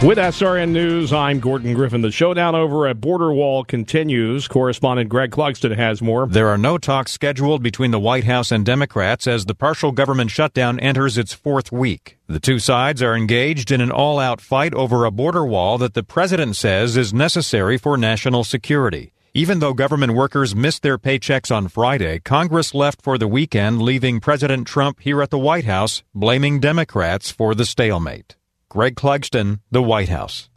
With SRN News, I'm Gordon Griffin. The showdown over at Border Wall continues. Correspondent Greg Clugston has more. There are no talks scheduled between the White House and Democrats as the partial government shutdown enters its fourth week. The two sides are engaged in an all out fight over a border wall that the president says is necessary for national security. Even though government workers missed their paychecks on Friday, Congress left for the weekend, leaving President Trump here at the White House, blaming Democrats for the stalemate. Greg Clugston, the White House.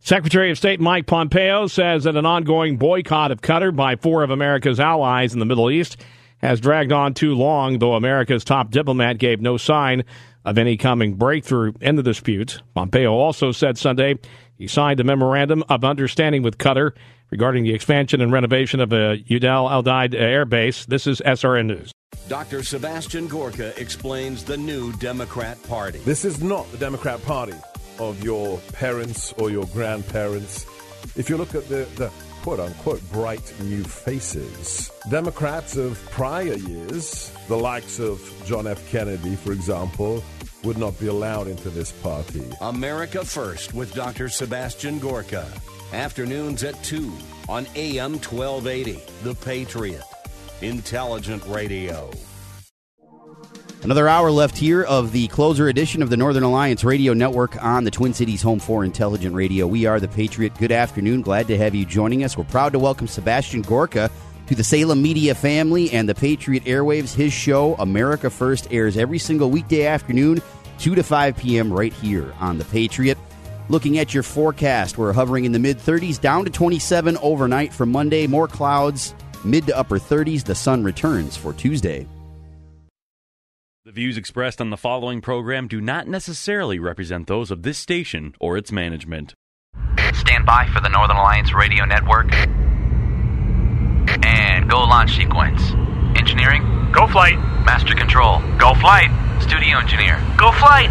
Secretary of State Mike Pompeo says that an ongoing boycott of Qatar by four of America's allies in the Middle East has dragged on too long, though America's top diplomat gave no sign of any coming breakthrough in the dispute. Pompeo also said Sunday he signed a memorandum of understanding with Qatar regarding the expansion and renovation of a Udal Al Daid air base. This is SRN News. Dr. Sebastian Gorka explains the new Democrat Party. This is not the Democrat Party of your parents or your grandparents. If you look at the, the quote unquote bright new faces, Democrats of prior years, the likes of John F. Kennedy, for example, would not be allowed into this party. America First with Dr. Sebastian Gorka. Afternoons at 2 on AM 1280. The Patriot. Intelligent Radio. Another hour left here of the closer edition of the Northern Alliance Radio Network on the Twin Cities home for Intelligent Radio. We are the Patriot. Good afternoon. Glad to have you joining us. We're proud to welcome Sebastian Gorka to the Salem Media family and the Patriot Airwaves. His show, America First, airs every single weekday afternoon, 2 to 5 p.m., right here on the Patriot. Looking at your forecast, we're hovering in the mid 30s, down to 27 overnight for Monday. More clouds, mid to upper 30s. The sun returns for Tuesday. The views expressed on the following program do not necessarily represent those of this station or its management. Stand by for the Northern Alliance Radio Network. And go launch sequence. Engineering? Go flight. Master control? Go flight. Studio engineer? Go flight.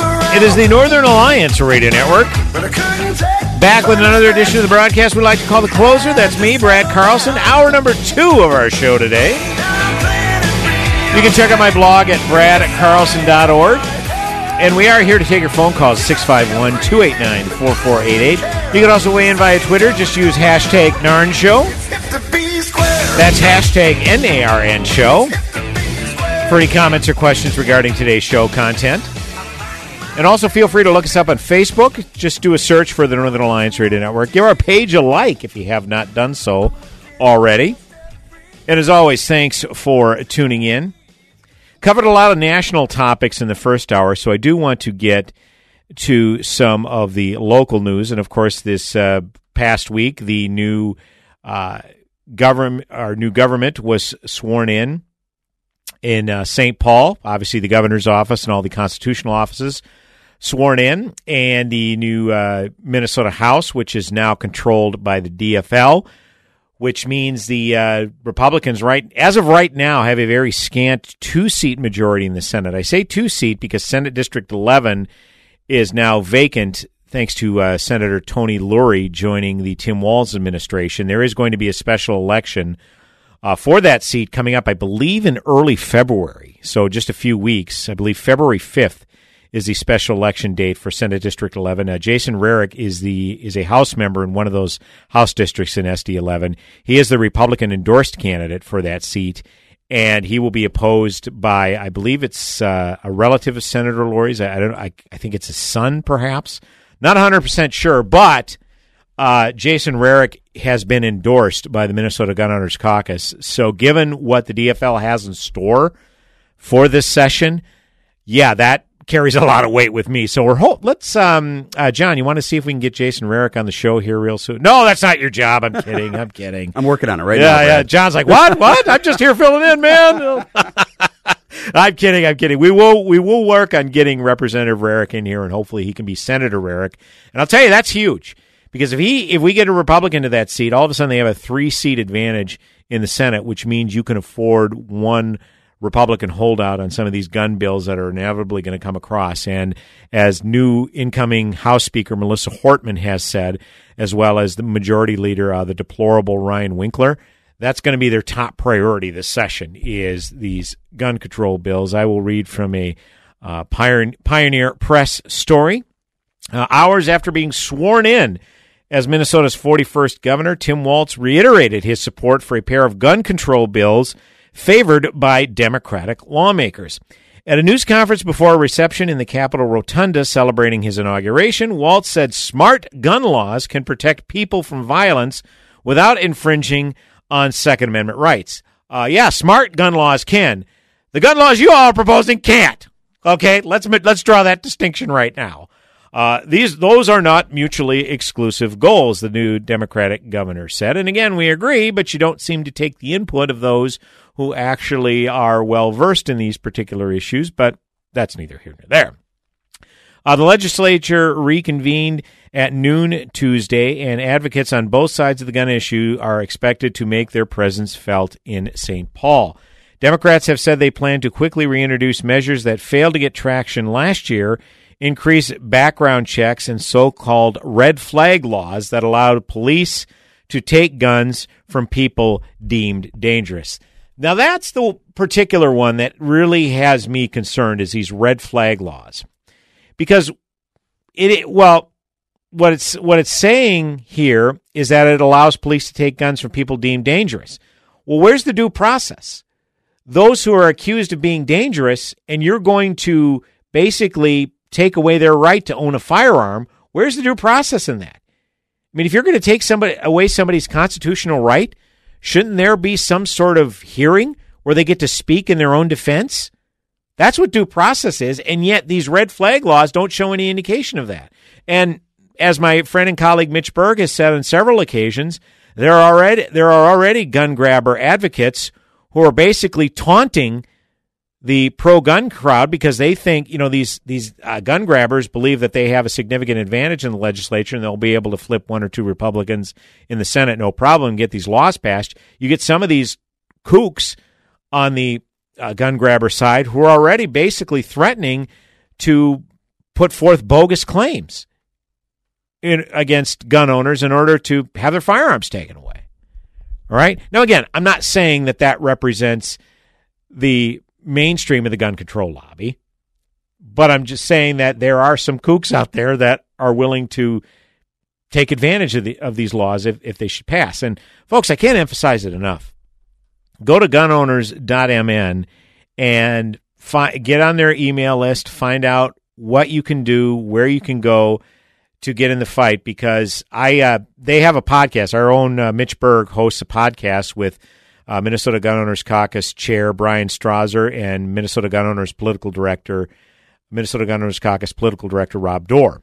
It is the Northern Alliance Radio Network. Back with another edition of the broadcast we like to call The Closer. That's me, Brad Carlson. Hour number two of our show today. You can check out my blog at brad at carlson.org. And we are here to take your phone calls 651 289 4488. You can also weigh in via Twitter. Just use hashtag NARN Show. That's hashtag NARN Show for any comments or questions regarding today's show content. And also feel free to look us up on Facebook. Just do a search for the Northern Alliance Radio Network. Give our page a like if you have not done so already. And as always, thanks for tuning in. Covered a lot of national topics in the first hour, so I do want to get to some of the local news. And of course, this uh, past week, the new uh, government, our new government was sworn in in uh, St. Paul. Obviously, the governor's office and all the constitutional offices sworn in, and the new uh, Minnesota House, which is now controlled by the DFL, which means the uh, Republicans, right as of right now, have a very scant two seat majority in the Senate. I say two seat because Senate District 11 is now vacant. Thanks to uh, Senator Tony Lourey joining the Tim Walz administration, there is going to be a special election uh, for that seat coming up, I believe, in early February. So just a few weeks. I believe February 5th is the special election date for Senate District 11. Uh, Jason Rarick is the is a House member in one of those House districts in SD 11. He is the Republican endorsed candidate for that seat, and he will be opposed by, I believe it's uh, a relative of Senator Lourey's. I, I don't. I, I think it's his son, perhaps. Not 100 percent sure, but uh, Jason Rarick has been endorsed by the Minnesota Gun Owners Caucus. So, given what the DFL has in store for this session, yeah, that carries a lot of weight with me. So we're ho- let's um uh, John, you want to see if we can get Jason Rarick on the show here real soon? No, that's not your job. I'm kidding. I'm kidding. I'm working on it right yeah, now. Yeah, Brad. John's like, "What? What? I'm just here filling in, man." I'm kidding. I'm kidding. We will we will work on getting Representative Rarick in here, and hopefully he can be Senator Rarick. And I'll tell you, that's huge because if he if we get a Republican to that seat, all of a sudden they have a three seat advantage in the Senate, which means you can afford one Republican holdout on some of these gun bills that are inevitably going to come across. And as new incoming House Speaker Melissa Hortman has said, as well as the Majority Leader, uh, the deplorable Ryan Winkler, that's going to be their top priority this session is these gun control bills. I will read from a uh, Pioneer Press story. Uh, hours after being sworn in as Minnesota's 41st governor, Tim Walz reiterated his support for a pair of gun control bills favored by Democratic lawmakers. At a news conference before a reception in the Capitol Rotunda celebrating his inauguration, Walz said smart gun laws can protect people from violence without infringing on Second Amendment rights. Uh, yeah, smart gun laws can. The gun laws you all are proposing can't. Okay, let's let's draw that distinction right now. Uh, these those are not mutually exclusive goals, the new Democratic governor said. And again, we agree, but you don't seem to take the input of those who actually are well versed in these particular issues. But that's neither here nor there. Uh, the legislature reconvened at noon Tuesday, and advocates on both sides of the gun issue are expected to make their presence felt in St. Paul. Democrats have said they plan to quickly reintroduce measures that failed to get traction last year increase background checks and so called red flag laws that allowed police to take guns from people deemed dangerous. Now, that's the particular one that really has me concerned is these red flag laws. Because it, well, what it's, what it's saying here is that it allows police to take guns from people deemed dangerous. Well, where's the due process? Those who are accused of being dangerous, and you're going to basically take away their right to own a firearm, where's the due process in that? I mean, if you're going to take somebody away somebody's constitutional right, shouldn't there be some sort of hearing where they get to speak in their own defense? That's what due process is, and yet these red flag laws don't show any indication of that. And as my friend and colleague Mitch Berg has said on several occasions, there are already there are already gun grabber advocates who are basically taunting the pro gun crowd because they think you know these these uh, gun grabbers believe that they have a significant advantage in the legislature and they'll be able to flip one or two Republicans in the Senate no problem get these laws passed. You get some of these kooks on the uh, gun grabber side who are already basically threatening to put forth bogus claims in, against gun owners in order to have their firearms taken away. All right. Now, again, I'm not saying that that represents the mainstream of the gun control lobby. But I'm just saying that there are some kooks out there that are willing to take advantage of the of these laws if, if they should pass. And folks, I can't emphasize it enough. Go to gunowners.mn and fi- get on their email list, find out what you can do, where you can go to get in the fight because I uh, they have a podcast. Our own uh, Mitch Berg hosts a podcast with uh, Minnesota Gun Owners Caucus Chair Bryan Strawser and Minnesota Gun Owners Political Director, Minnesota Gun Owners Caucus Political Director Rob Doar.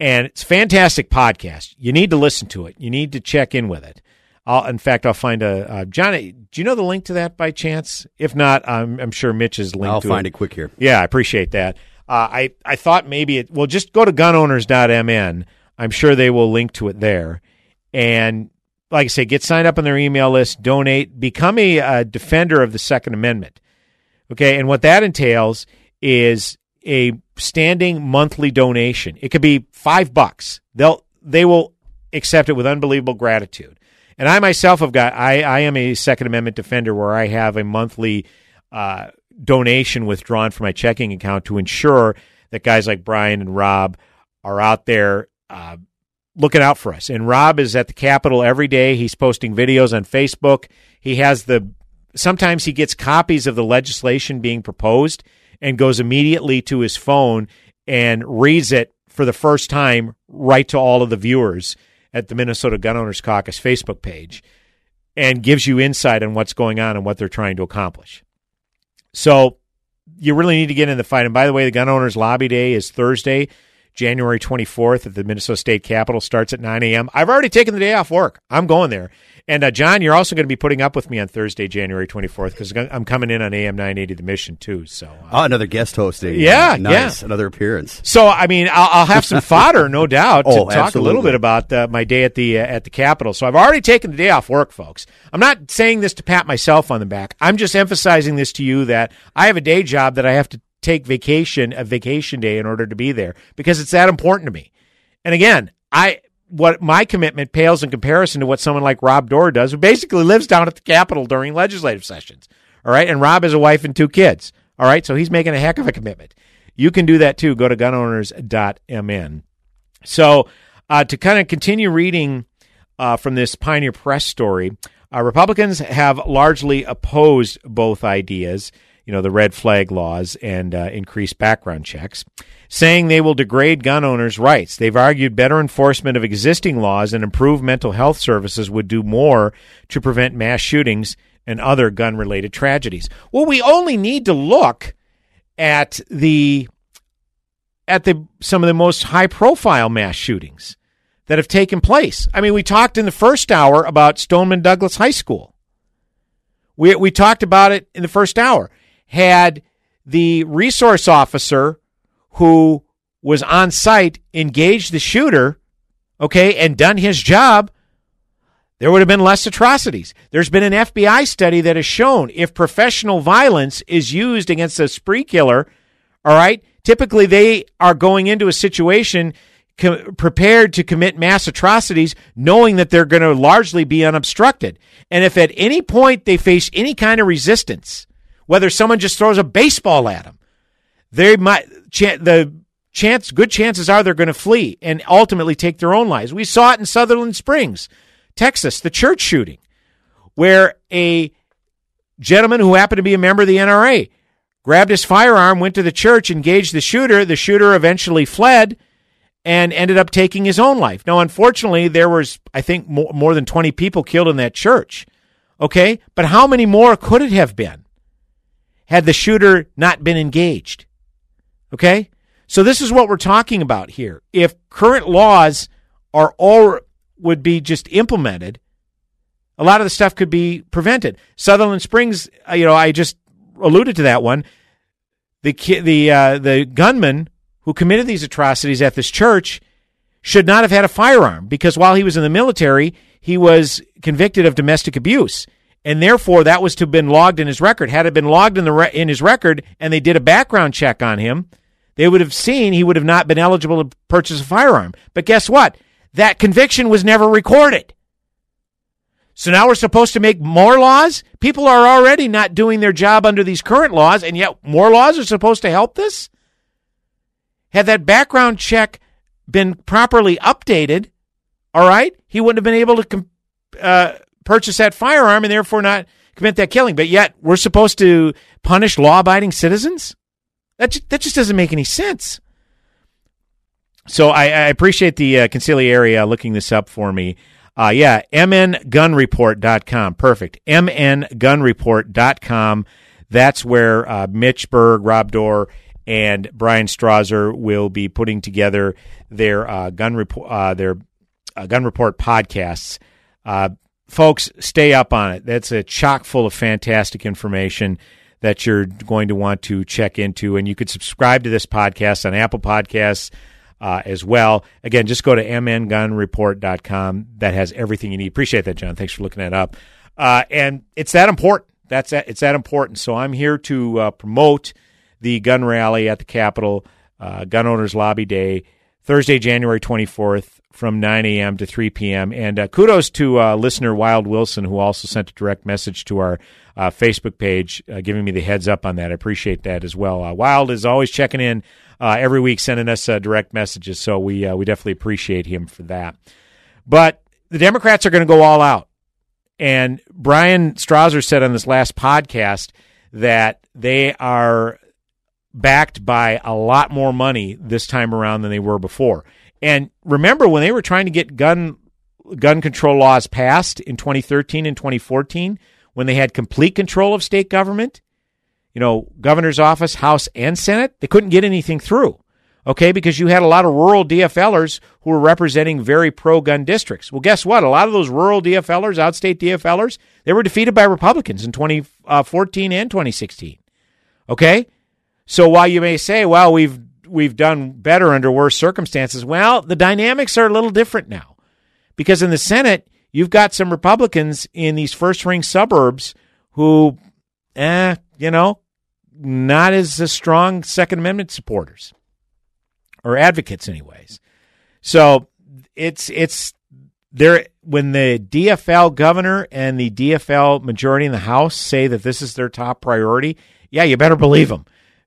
And it's a fantastic podcast. You need to listen to it. You need to check in with it. I'll, in fact, I'll find a uh, Johnny. Do you know the link to that by chance? If not, I'm, I'm sure Mitch is linked. I'll to find it. it quick here. Yeah, I appreciate that. Uh, I I thought maybe it. Well, just go to gunowners.mn. I'm sure they will link to it there, and like I say, get signed up on their email list, donate, become a, a defender of the Second Amendment. Okay, and what that entails is a standing monthly donation. It could be five bucks. They'll they will accept it with unbelievable gratitude. And I myself have got I, I am a Second Amendment defender where I have a monthly uh, donation withdrawn from my checking account to ensure that guys like Bryan and Rob are out there uh, looking out for us. And Rob is at the Capitol every day. He's posting videos on Facebook. He has the sometimes he gets copies of the legislation being proposed and goes immediately to his phone and reads it for the first time right to all of the viewers at the Minnesota Gun Owners Caucus Facebook page and gives you insight on what's going on and what they're trying to accomplish. So you really need to get in the fight. And by the way, the Gun Owners Lobby Day is Thursday, January 24th at the Minnesota State Capitol. Starts at 9 a.m. I've already taken the day off work. I'm going there. And uh, John, you're also going to be putting up with me on Thursday, January 24th, because I'm coming in on AM 980 The Mission too. So uh, oh, another guest hosting. Yeah, nice. yeah. Another appearance. So I mean, I'll, I'll have some fodder, no doubt, to Oh, talk a little bit about uh, my day at the uh, at the Capitol. So I've already taken the day off work, folks. I'm not saying this to pat myself on the back. I'm just emphasizing this to you that I have a day job that I have to take vacation a vacation day in order to be there because it's that important to me. And again, I what my commitment pales in comparison to what someone like Rob Doar does, who basically lives down at the Capitol during legislative sessions. All right, and Rob has a wife and two kids. All right, so he's making a heck of a commitment. You can do that too. Go to gunowners.mn. So, uh, to kind of continue reading uh, from this Pioneer Press story, uh, Republicans have largely opposed both ideas, you know, the red flag laws and uh, increased background checks, saying they will degrade gun owners' rights. They've argued better enforcement of existing laws and improved mental health services would do more to prevent mass shootings and other gun related tragedies. Well, we only need to look at the at the some of the most high profile mass shootings that have taken place. I mean, we talked in the first hour about Stoneman Douglas High School. We we talked about it in the first hour. Had the resource officer who was on site engaged the shooter, okay, and done his job, there would have been less atrocities. There's been an FBI study that has shown if professional violence is used against a spree killer, all right, typically they are going into a situation co- prepared to commit mass atrocities, knowing that they're going to largely be unobstructed. And if at any point they face any kind of resistance, whether someone just throws a baseball at them, they might the chance good chances are they're going to flee and ultimately take their own lives. We saw it in Sutherland Springs, Texas, the church shooting, where a gentleman who happened to be a member of the NRA grabbed his firearm, went to the church, engaged the shooter. The shooter eventually fled and ended up taking his own life. Now, unfortunately, there was I think more, more than 20 people killed in that church. Okay? But how many more could it have been had the shooter not been engaged? Okay? So this is what we're talking about here. If current laws are all would be just implemented, a lot of the stuff could be prevented. Sutherland Springs, uh, you know, I just alluded to that one. The the uh, the gunman who committed these atrocities at this church should not have had a firearm because while he was in the military, he was convicted of domestic abuse. And therefore, that was to have been logged in his record. Had it been logged in the re- in his record, and they did a background check on him, they would have seen he would have not been eligible to purchase a firearm. But guess what? That conviction was never recorded. So now we're supposed to make more laws? People are already not doing their job under these current laws, and yet more laws are supposed to help this? Had that background check been properly updated, all right, he wouldn't have been able to uh, purchase that firearm and therefore not commit that killing. But yet we're supposed to punish law abiding citizens? That, ju- that just doesn't make any sense. So I, I appreciate the uh, conciliary uh, looking this up for me. Uh, yeah, mngunreport.com. Perfect. mngunreport.com. That's where uh, Mitch Berg, Rob Doar, and Bryan Strawser will be putting together their uh, gun report, uh, their uh, gun report podcasts. Folks, stay up on it. That's a chock full of fantastic information that you're going to want to check into, and you could subscribe to this podcast on Apple Podcasts uh, as well. Again, just go to mngunreport.com. That has everything you need. Appreciate that, John. Thanks for looking that up. Uh, and it's that important. That's that, it's that important. So I'm here to uh, promote the gun rally at the Capitol, uh, Gun Owners Lobby Day, Thursday, January 24th from 9 a.m. to 3 p.m. And uh, kudos to uh, listener Wild Wilson, who also sent a direct message to our uh, Facebook page, uh, giving me the heads up on that. I appreciate that as well. Uh, Wild is always checking in uh, every week, sending us direct messages, so we we definitely appreciate him for that. But the Democrats are going to go all out, And Bryan Strawser said on this last podcast that they are backed by a lot more money this time around than they were before. And remember when they were trying to get gun gun control laws passed in 2013 and 2014 when they had complete control of state government, you know, governor's office, house and senate, they couldn't get anything through. Okay, because you had a lot of rural DFLers who were representing very pro gun districts. Well, guess what? A lot of those rural DFLers, outstate DFLers, they were defeated by Republicans in 2014 uh, and 2016. Okay? So while you may say, well, we've we've done better under worse circumstances, well, the dynamics are a little different now. Because in the Senate, you've got some Republicans in these first ring suburbs who eh, you know, not as strong Second Amendment supporters or advocates, anyways. So it's it's there when the DFL governor and the DFL majority in the House say that this is their top priority. Yeah, you better believe them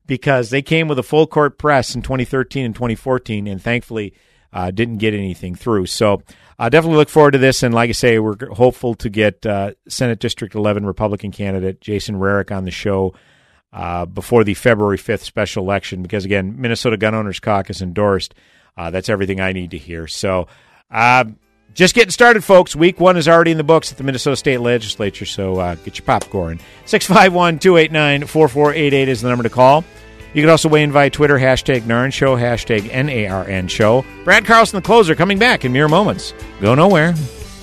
because they came with a full court press in 2013 and 2014, and thankfully uh, didn't get anything through. So uh, definitely look forward to this. And like I say, we're hopeful to get uh, Senate District 11 Republican candidate Jason Rarick on the show uh, before the February 5th special election because, again, Minnesota Gun Owners Caucus endorsed. Uh, that's everything I need to hear. So, uh, just getting started, folks. Week one is already in the books at the Minnesota State Legislature, so uh, get your popcorn. 651 289 4488 is the number to call. You can also weigh in via Twitter, hashtag NARN Show, hashtag NARN Show. Brad Carlson, the closer, coming back in mere moments. Go nowhere.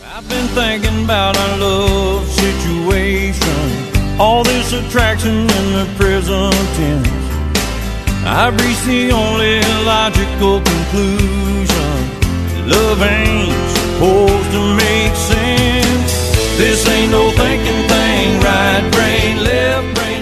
I've been thinking about our love situation all this attraction in the present tense. I've reached the only logical conclusion. Love ain't supposed to make sense. This ain't no thinking thing, right brain, left brain.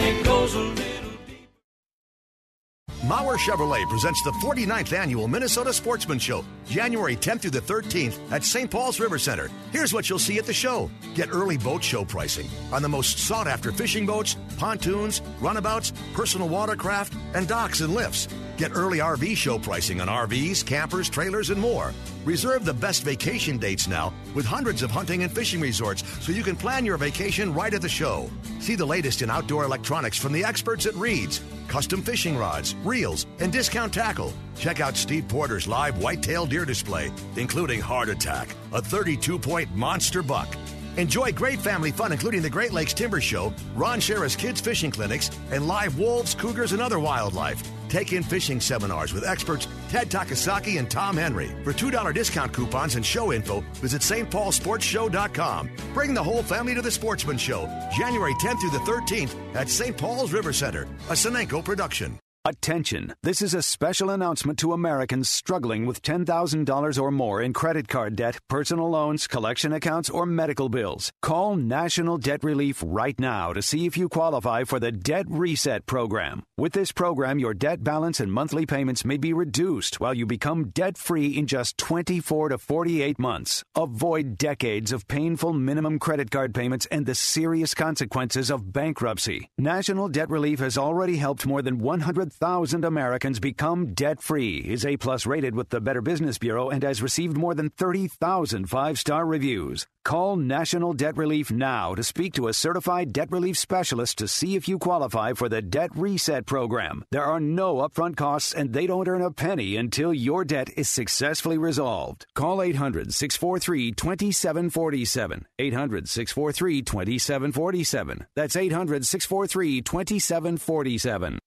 Mauer Chevrolet presents the 49th annual Minnesota Sportsman Show, January 10th through the 13th at St. Paul's River Center. Here's what you'll see at the show. Get early boat show pricing on the most sought after fishing boats, pontoons, runabouts, personal watercraft, and docks and lifts. Get early RV show pricing on RVs, campers, trailers, and more. Reserve the best vacation dates now with hundreds of hunting and fishing resorts so you can plan your vacation right at the show. See the latest in outdoor electronics from the experts at Reed's custom fishing rods, reels, and discount tackle. Check out Steve Porter's live whitetail deer display, including Heart Attack, a 32 point monster buck. Enjoy great family fun, including the Great Lakes Timber Show, Ron Schara's Kids Fishing Clinics, and live wolves, cougars, and other wildlife. Take in fishing seminars with experts Ted Takasaki and Tom Henry. For $2 discount coupons and show info, visit stpaulsportshow.com. Bring the whole family to the Sportsman Show, January 10th through the 13th at St. Paul's River Center, a Senenco production. Attention! This is a special announcement to Americans struggling with $10,000 or more in credit card debt, personal loans, collection accounts, or medical bills. Call National Debt Relief right now to see if you qualify for the Debt Reset Program. With this program, your debt balance and monthly payments may be reduced while you become debt free in just 24 to 48 months. Avoid decades of painful minimum credit card payments and the serious consequences of bankruptcy. National Debt Relief has already helped more than 100 100,000 Americans become debt free, is A plus rated with the Better Business Bureau, and has received more than 30,000 five star reviews. Call National Debt Relief now to speak to a certified debt relief specialist to see if you qualify for the Debt Reset Program. There are no upfront costs and they don't earn a penny until your debt is successfully resolved. Call 800 643 2747. 800 643 2747. That's 800 643 2747.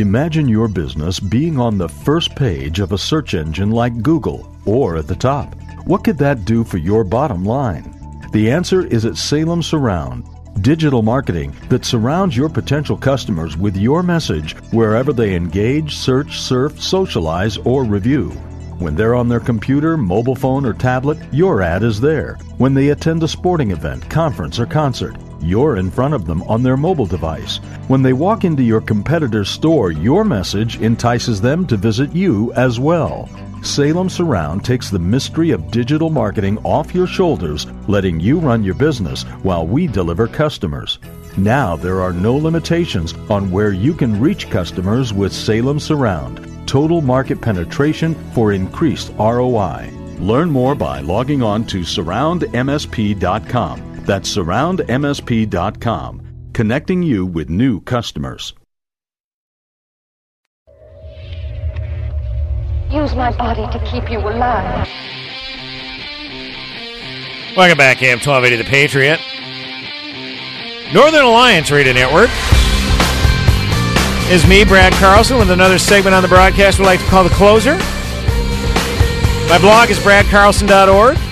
Imagine your business being on the first page of a search engine like Google or at the top. What could that do for your bottom line? The answer is at Salem Surround. Digital marketing that surrounds your potential customers with your message wherever they engage, search, surf, socialize, or review. When they're on their computer, mobile phone, or tablet, your ad is there. When they attend a sporting event, conference, or concert, you're in front of them on their mobile device. When they walk into your competitor's store, your message entices them to visit you as well. Salem Surround takes the mystery of digital marketing off your shoulders, letting you run your business while we deliver customers. Now there are no limitations on where you can reach customers with Salem Surround. Total market penetration for increased ROI. Learn more by logging on to surroundmsp.com. That's surroundmsp.com, connecting you with new customers. Use my body to keep you alive. Welcome back, AM 1280 The Patriot. Northern Alliance Radio Network is me, Brad Carlson, with another segment on the broadcast we like to call The Closer. My blog is bradcarlson.org.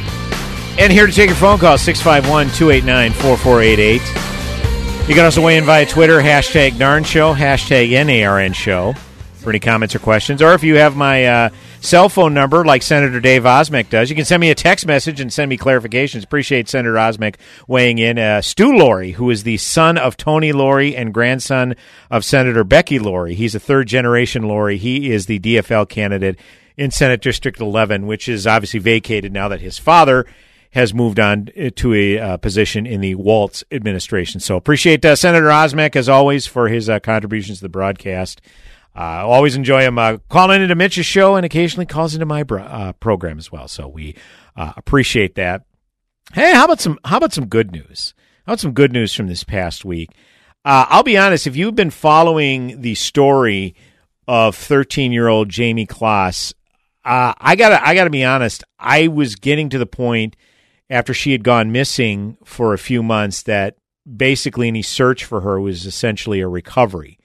And here to take your phone call, 651 289 4488. You can also weigh in via Twitter, hashtag NARN Show, hashtag NARN Show for any comments or questions. Or if you have my uh, cell phone number, like Senator Dave Osmek does, you can send me a text message and send me clarifications. Appreciate Senator Osmek weighing in. Uh, Stu Lourey, who is the son of Tony Lourey and grandson of Senator Becky Lourey. He's a third generation Lourey. He is the DFL candidate in Senate District 11, which is obviously vacated now that his father has moved on to a uh, position in the Walz administration. So appreciate uh, Senator Osmek, as always, for his uh, contributions to the broadcast. Uh, always enjoy him uh, calling into Mitch's show and occasionally calls into my bro- uh, program as well. So we uh, appreciate that. Hey, how about some how about some good news? How about some good news from this past week? Uh, I'll be honest. If you've been following the story of 13 year old Jayme Closs, uh, I gotta I gotta be honest. I was getting to the point after she had gone missing for a few months that basically any search for her was essentially a recovery.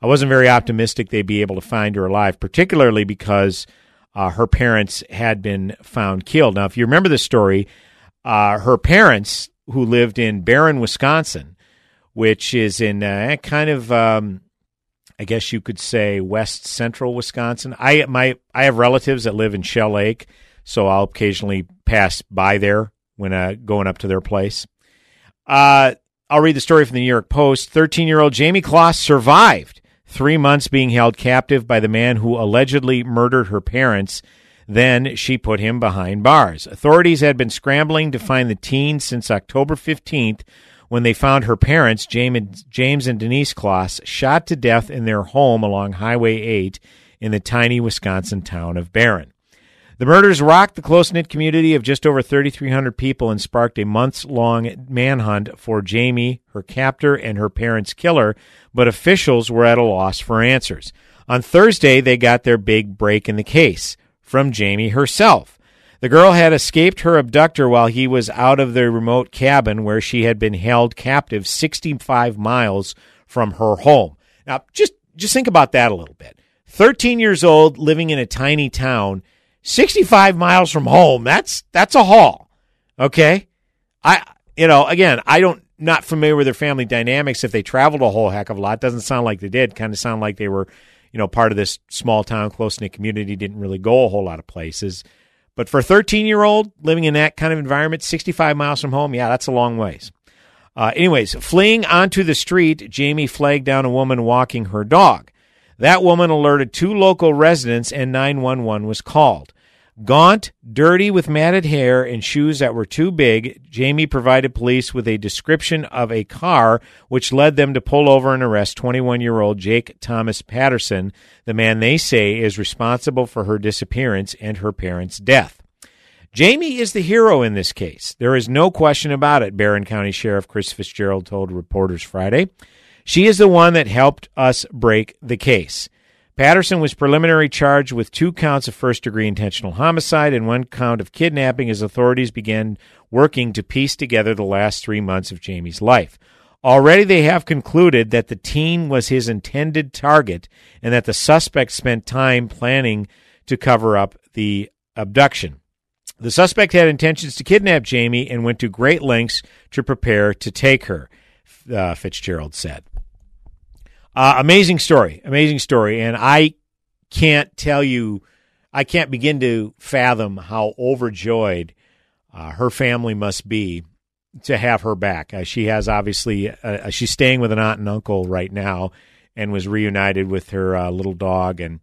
I wasn't very optimistic they'd be able to find her alive, particularly because uh, her parents had been found killed. Now, if you remember the story, uh, her parents, who lived in Barron, Wisconsin, which is in uh, kind of, um, I guess you could say, west central Wisconsin. I my I have relatives that live in Shell Lake, so I'll occasionally pass by there when uh, going up to their place. Uh, I'll read the story from the New York Post. 13 year old Jayme Closs survived three months being held captive by the man who allegedly murdered her parents. Then she put him behind bars. Authorities had been scrambling to find the teen since October 15th when they found her parents, James and Denise Closs, shot to death in their home along Highway 8 in the tiny Wisconsin town of Barron. The murders rocked the close knit community of just over 3,300 people and sparked a months long manhunt for Jayme, her captor, and her parents' killer, but officials were at a loss for answers. On Thursday, they got their big break in the case from Jamie herself. The girl had escaped her abductor while he was out of the remote cabin where she had been held captive 65 miles from her home. Now, just just think about that a little bit. 13 years old, living in a tiny town, 65 miles from home. That's that's a haul. Okay? I you know, again, I don't not familiar with their family dynamics if they traveled a whole heck of a lot. Doesn't sound like they did. Kind of sound like they were, you know, part of this small town, close knit community, didn't really go a whole lot of places. But for a 13 year old living in that kind of environment, 65 miles from home, yeah, that's a long ways. Uh, anyways, fleeing onto the street, Jayme flagged down a woman walking her dog. That woman alerted two local residents and 911 was called. Gaunt, dirty with matted hair, and shoes that were too big, Jayme provided police with a description of a car, which led them to pull over and arrest 21 year old Jake Thomas Patterson, the man they say is responsible for her disappearance and her parents' death. Jayme is the hero in this case. There is no question about it, Barron County Sheriff Chris Fitzgerald told reporters Friday. She is the one that helped us break the case. Patterson was preliminary charged with two counts of first degree intentional homicide and one count of kidnapping as authorities began working to piece together the last three months of Jayme's life. Already they have concluded that the teen was his intended target and that the suspect spent time planning to cover up the abduction. The suspect had intentions to kidnap Jayme and went to great lengths to prepare to take her, uh, Fitzgerald said. Uh, amazing story, amazing story, and I can't tell you, I can't begin to fathom how overjoyed uh, her family must be to have her back. Uh, she has obviously, uh, uh, she's staying with an aunt and uncle right now, and was reunited with her uh, little dog, and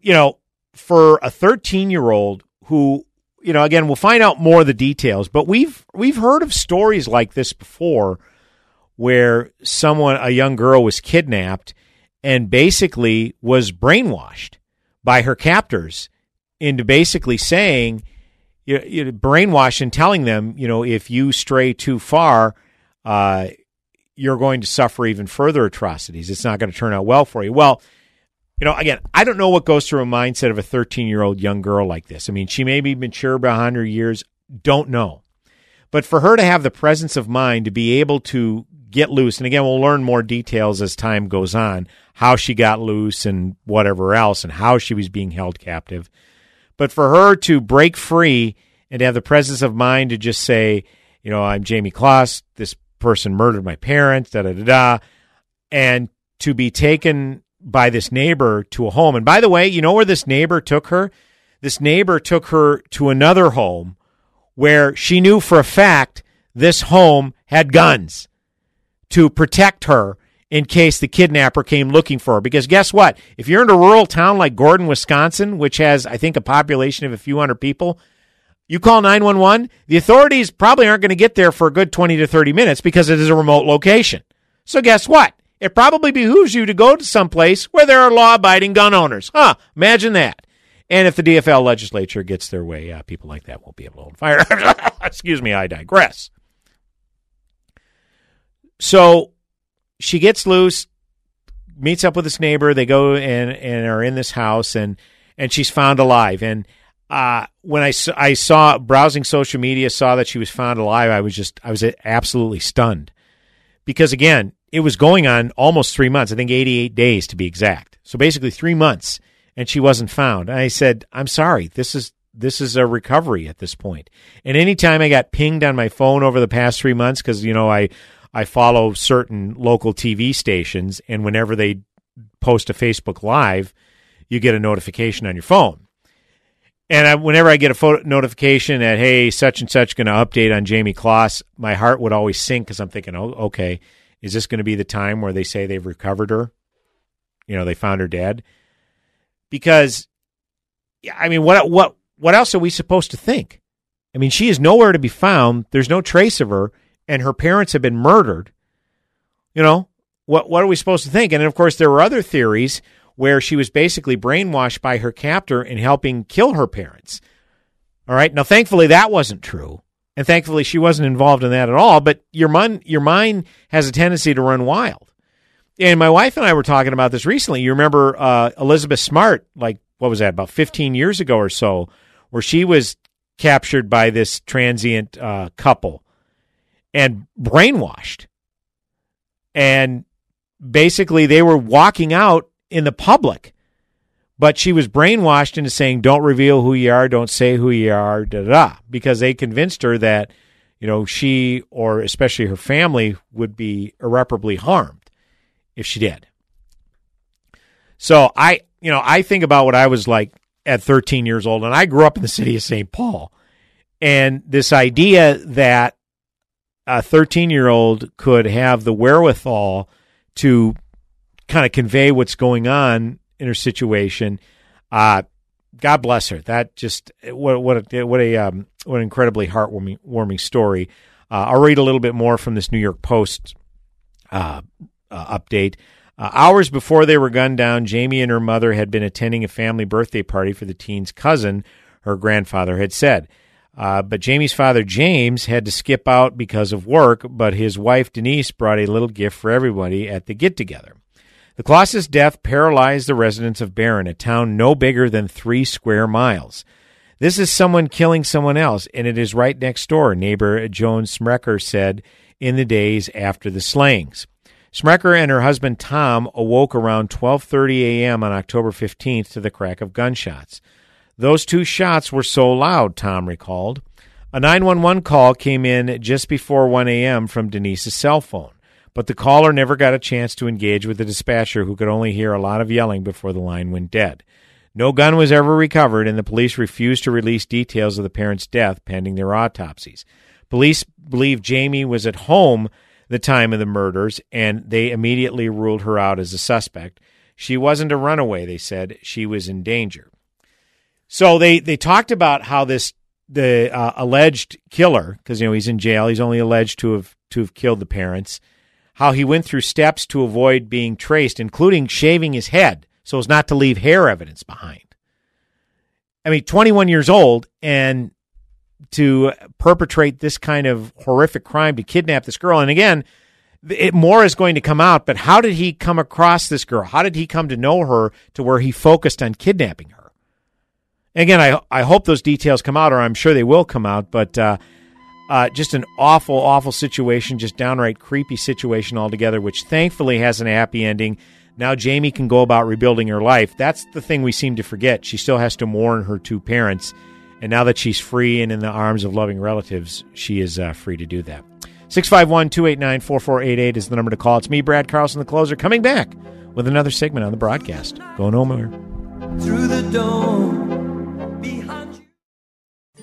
you know, for a 13 year old who you know again we'll find out more of the details but we've we've heard of stories like this before where someone, a young girl, was kidnapped and basically was brainwashed by her captors into basically saying, you, you brainwash and telling them, you know, if you stray too far, uh, you're going to suffer even further atrocities. It's not going to turn out well for you. Well, you know, again, I don't know what goes through a mindset of a 13 year old young girl like this. I mean, she may be mature behind her years, don't know. But for her to have the presence of mind to be able to get loose, and again, we'll learn more details as time goes on, how she got loose and whatever else, and how she was being held captive. But for her to break free and to have the presence of mind to just say, you know, I'm Jayme Closs, this person murdered my parents, da da da da, and to be taken by this neighbor to a home. And by the way, you know where this neighbor took her? This neighbor took her to another home where she knew for a fact this home had guns to protect her in case the kidnapper came looking for her. Because guess what? If you're in a rural town like Gordon, Wisconsin, which has, I think, a population of a few hundred people, you call 911, the authorities probably aren't going to get there for a good 20 to 30 minutes because it is a remote location. So guess what? It probably behooves you to go to some place where there are law abiding gun owners. Huh, imagine that. And if the DFL legislature gets their way, uh, people like that won't be able to hold fire. Excuse me, I digress. So she gets loose, meets up with this neighbor. They go and, and are in this house, and, and she's found alive. And uh, when I, I saw browsing social media, saw that she was found alive, I was just, I was absolutely stunned. Because again, it was going on almost three months, I think 88 days to be exact. So basically three months, and she wasn't found. And I said, I'm sorry, this is, this is a recovery at this point. And anytime I got pinged on my phone over the past three months, because, you know, I, I follow certain local TV stations, and whenever they post a Facebook Live, you get a notification on your phone. And I, whenever I get a photo notification that hey, such and such going to update on Jayme Closs, my heart would always sink because I'm thinking, oh, okay, is this going to be the time where they say they've recovered her? You know, they found her dead. Because, I mean, what what what else are we supposed to think? I mean, she is nowhere to be found. There's no trace of her, and her parents have been murdered. You know, what what are we supposed to think? And of course, there were other theories where she was basically brainwashed by her captor in helping kill her parents. All right. Now, thankfully, that wasn't true. And thankfully, she wasn't involved in that at all. But your mind, your mind has a tendency to run wild. And my wife and I were talking about this recently. You remember uh, Elizabeth Smart, like what was that, about 15 years ago or so, where she was captured by this transient uh, couple and brainwashed. And basically, they were walking out in the public but she was brainwashed into saying, "Don't reveal who you are, don't say who you are," da da, because they convinced her that you know she or especially her family would be irreparably harmed if she did. So I, you know, I think about what I was like at 13 years old, and I grew up in the city of St. Paul, and this idea that a 13 year old could have the wherewithal to kind of convey what's going on in her situation. Uh, God bless her. That just what what a, what a um, what an incredibly heartwarming warming story. Uh, I'll read a little bit more from this New York Post uh, uh, update. Uh, hours before they were gunned down, Jayme and her mother had been attending a family birthday party for the teen's cousin. Her grandfather had said. Uh, but Jayme's father, James, had to skip out because of work, but his wife, Denise, brought a little gift for everybody at the get together. The Closses' death paralyzed the residents of Barron, a town no bigger than three square miles. This is someone killing someone else, and it is right next door, neighbor Joan Smrecker said in the days after the slayings. Smrecker and her husband Tom awoke around 12:30 a.m. on October 15th to the crack of gunshots. Those two shots were so loud, Tom recalled. A 911 call came in just before 1 a.m. from Denise's cell phone but the caller never got a chance to engage with the dispatcher, who could only hear a lot of yelling before the line went dead. No gun was ever recovered, and the police refused to release details of the parents' death pending their autopsies. Police believe Jayme was at home the time of the murders, and they immediately ruled her out as a suspect. She wasn't a runaway, they said. She was in danger. So they, they talked about how this the uh, alleged killer, because you know he's in jail, he's only alleged to have to have killed the parents how he went through steps to avoid being traced, including shaving his head so as not to leave hair evidence behind. I mean, 21 years old and to perpetrate this kind of horrific crime to kidnap this girl. And again, it, more is going to come out, but how did he come across this girl? How did he come to know her to where he focused on kidnapping her? Again, I, I hope those details come out, or I'm sure they will come out, but uh, uh, just an awful, awful situation, just downright creepy situation altogether, which thankfully has an happy ending. Now Jayme can go about rebuilding her life. That's the thing we seem to forget. She still has to mourn her two parents. And now that she's free and in the arms of loving relatives, she is uh, free to do that. 651 289 4488 is the number to call. It's me, Brad Carlson, the closer, coming back with another segment on the broadcast. Go nowhere. Through the dome.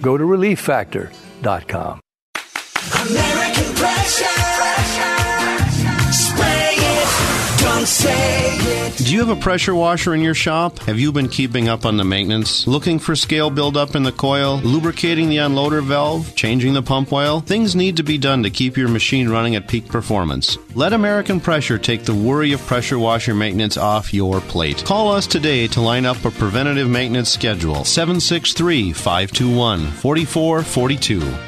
Go to relieffactor.com. Do you have a pressure washer in your shop? Have you been keeping up on the maintenance? Looking for scale buildup in the coil? Lubricating the unloader valve? Changing the pump oil? Things need to be done to keep your machine running at peak performance. Let American Pressure take the worry of pressure washer maintenance off your plate. Call us today to line up a preventative maintenance schedule. 763 521 4442.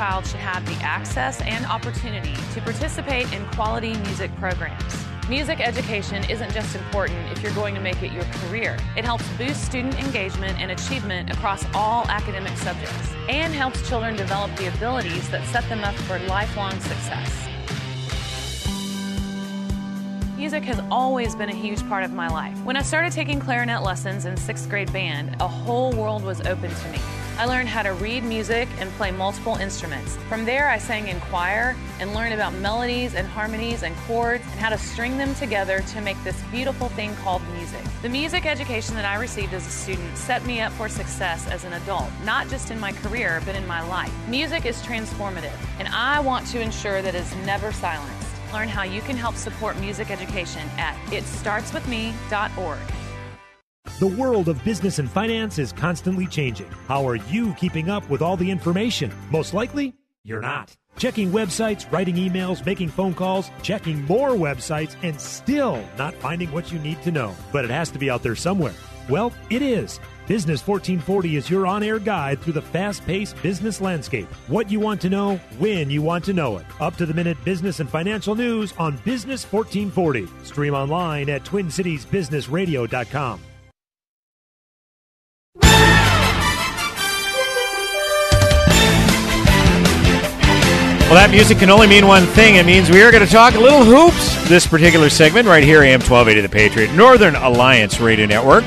Child should have the access and opportunity to participate in quality music programs. Music education isn't just important if you're going to make it your career. It helps boost student engagement and achievement across all academic subjects and helps children develop the abilities that set them up for lifelong success. Music has always been a huge part of my life. When I started taking clarinet lessons in sixth grade band, a whole world was open to me. I learned how to read music and play multiple instruments. From there, I sang in choir and learned about melodies and harmonies and chords and how to string them together to make this beautiful thing called music. The music education that I received as a student set me up for success as an adult, not just in my career, but in my life. Music is transformative, and I want to ensure that it's never silenced. Learn how you can help support music education at itstartswithme.org. The world of business and finance is constantly changing. How are you keeping up with all the information? Most likely, you're not. Checking websites, writing emails, making phone calls, checking more websites, and still not finding what you need to know. But it has to be out there somewhere. Well, it is. Business 1440 is your on air guide through the fast paced business landscape. What you want to know, when you want to know it. Up to the minute business and financial news on Business 1440. Stream online at TwinCitiesBusinessRadio.com. Well, that music can only mean one thing. It means we are going to talk a little hoops this particular segment right here, AM 1280 The Patriot, Northern Alliance Radio Network.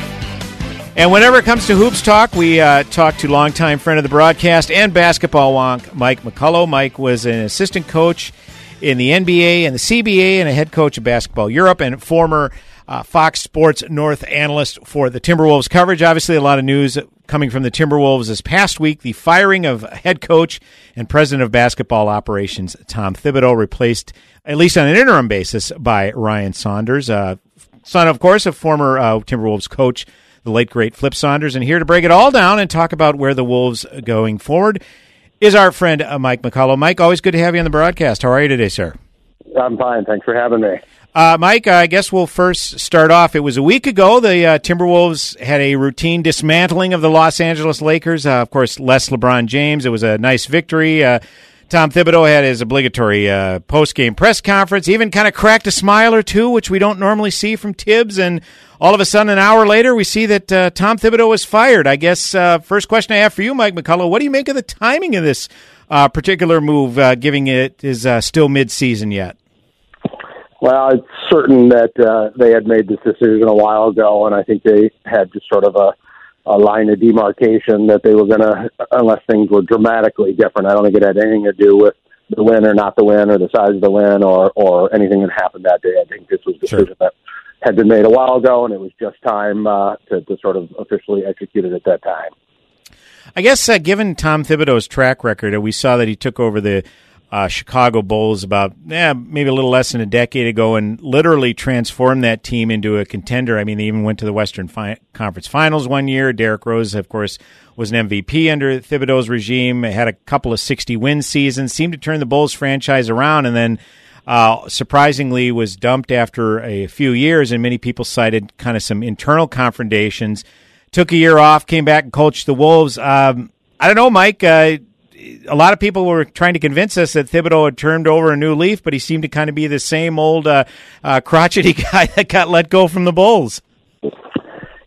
And whenever it comes to hoops talk, we uh, talk to longtime friend of the broadcast and basketball wonk, Mike McCollow. Mike was an assistant coach in the NBA and the CBA and a head coach of Basketball Europe and former uh, Fox Sports North analyst for the Timberwolves coverage. Obviously, a lot of news coming from the Timberwolves this past week. The firing of head coach and president of basketball operations Tom Thibodeau, replaced at least on an interim basis by Ryan Saunders, uh, son, of course, of former uh, Timberwolves coach, the late great Flip Saunders. And here to break it all down and talk about where the Wolves going forward is our friend uh, Mike McCollow. Mike, always good to have you on the broadcast. How are you today, sir? I'm fine. Thanks for having me. Uh, Mike, I guess we'll first start off. It was a week ago. The uh, Timberwolves had a routine dismantling of the Los Angeles Lakers. Uh, of course, less LeBron James. It was a nice victory. Uh, Tom Thibodeau had his obligatory uh, post game press conference, even kind of cracked a smile or two, which we don't normally see from Tibbs. And all of a sudden, an hour later, we see that uh, Tom Thibodeau was fired. I guess uh, first question I have for you, Mike McCollow, what do you make of the timing of this uh, particular move, giving it is still mid season yet? Well, it's certain that uh, they had made this decision a while ago, and I think they had just sort of a a line of demarcation that they were going to, unless things were dramatically different. I don't think it had anything to do with the win or not the win or the size of the win or or anything that happened that day. I think this was a decision sure. that had been made a while ago, and it was just time uh, to, to sort of officially execute it at that time. I guess, uh, given Tom Thibodeau's track record, and we saw that he took over the uh, Chicago Bulls about yeah, maybe a little less than a decade ago and literally transformed that team into a contender. I mean, they even went to the Western fi- Conference Finals one year. Derrick Rose, of course, was an MVP under Thibodeau's regime. Had a couple of 60 win seasons, seemed to turn the Bulls franchise around, and then uh, surprisingly was dumped after a few years. And many people cited kind of some internal confrontations. Took a year off, came back and coached the Wolves. Um, I don't know, Mike. Uh, a lot of people were trying to convince us that Thibodeau had turned over a new leaf, but he seemed to kind of be the same old uh, uh, crotchety guy that got let go from the Bulls.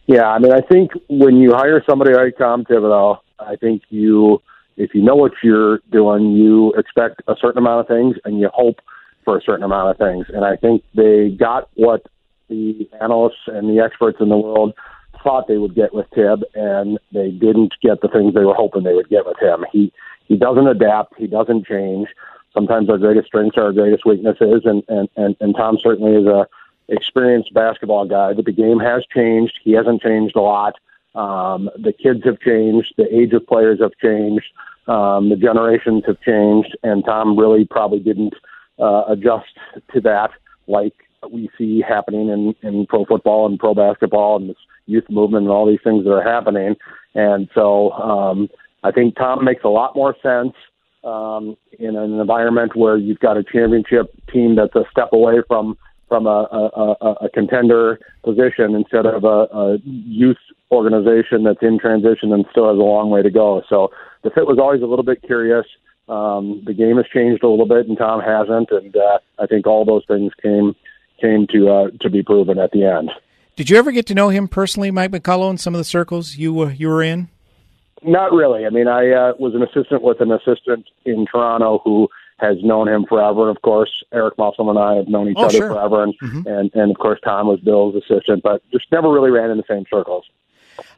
Yeah, I mean, I think when you hire somebody like Tom Thibodeau, I think you, if you know what you're doing, you expect a certain amount of things and you hope for a certain amount of things. And I think they got what the analysts and the experts in the world thought they would get with Tib, and they didn't get the things they were hoping they would get with him. He he doesn't adapt. He doesn't change. Sometimes our greatest strengths are our greatest weaknesses, and and and, and Tom certainly is a experienced basketball guy. But the game has changed. He hasn't changed a lot. Um, the kids have changed. The age of players have changed. Um, the generations have changed, and Tom really probably didn't uh, adjust to that like we see happening in, in pro football and pro basketball and this youth movement and all these things that are happening. And so um, I think Tom makes a lot more sense um, in an environment where you've got a championship team that's a step away from from a, a, a, contender position instead of a, a youth organization that's in transition and still has a long way to go. So the fit was always a little bit curious. Um, the game has changed a little bit, and Tom hasn't, and uh, I think all those things came came to uh, to be proven at the end. Did you ever get to know him personally, Mike McCollow, in some of the circles you were you were in? Not really. I mean, I uh, was an assistant with an assistant in Toronto who has known him forever. And Of course, Eric Musselman and I have known each oh, other sure. forever, and, mm-hmm. and and of course Tom was Bill's assistant, but just never really ran in the same circles.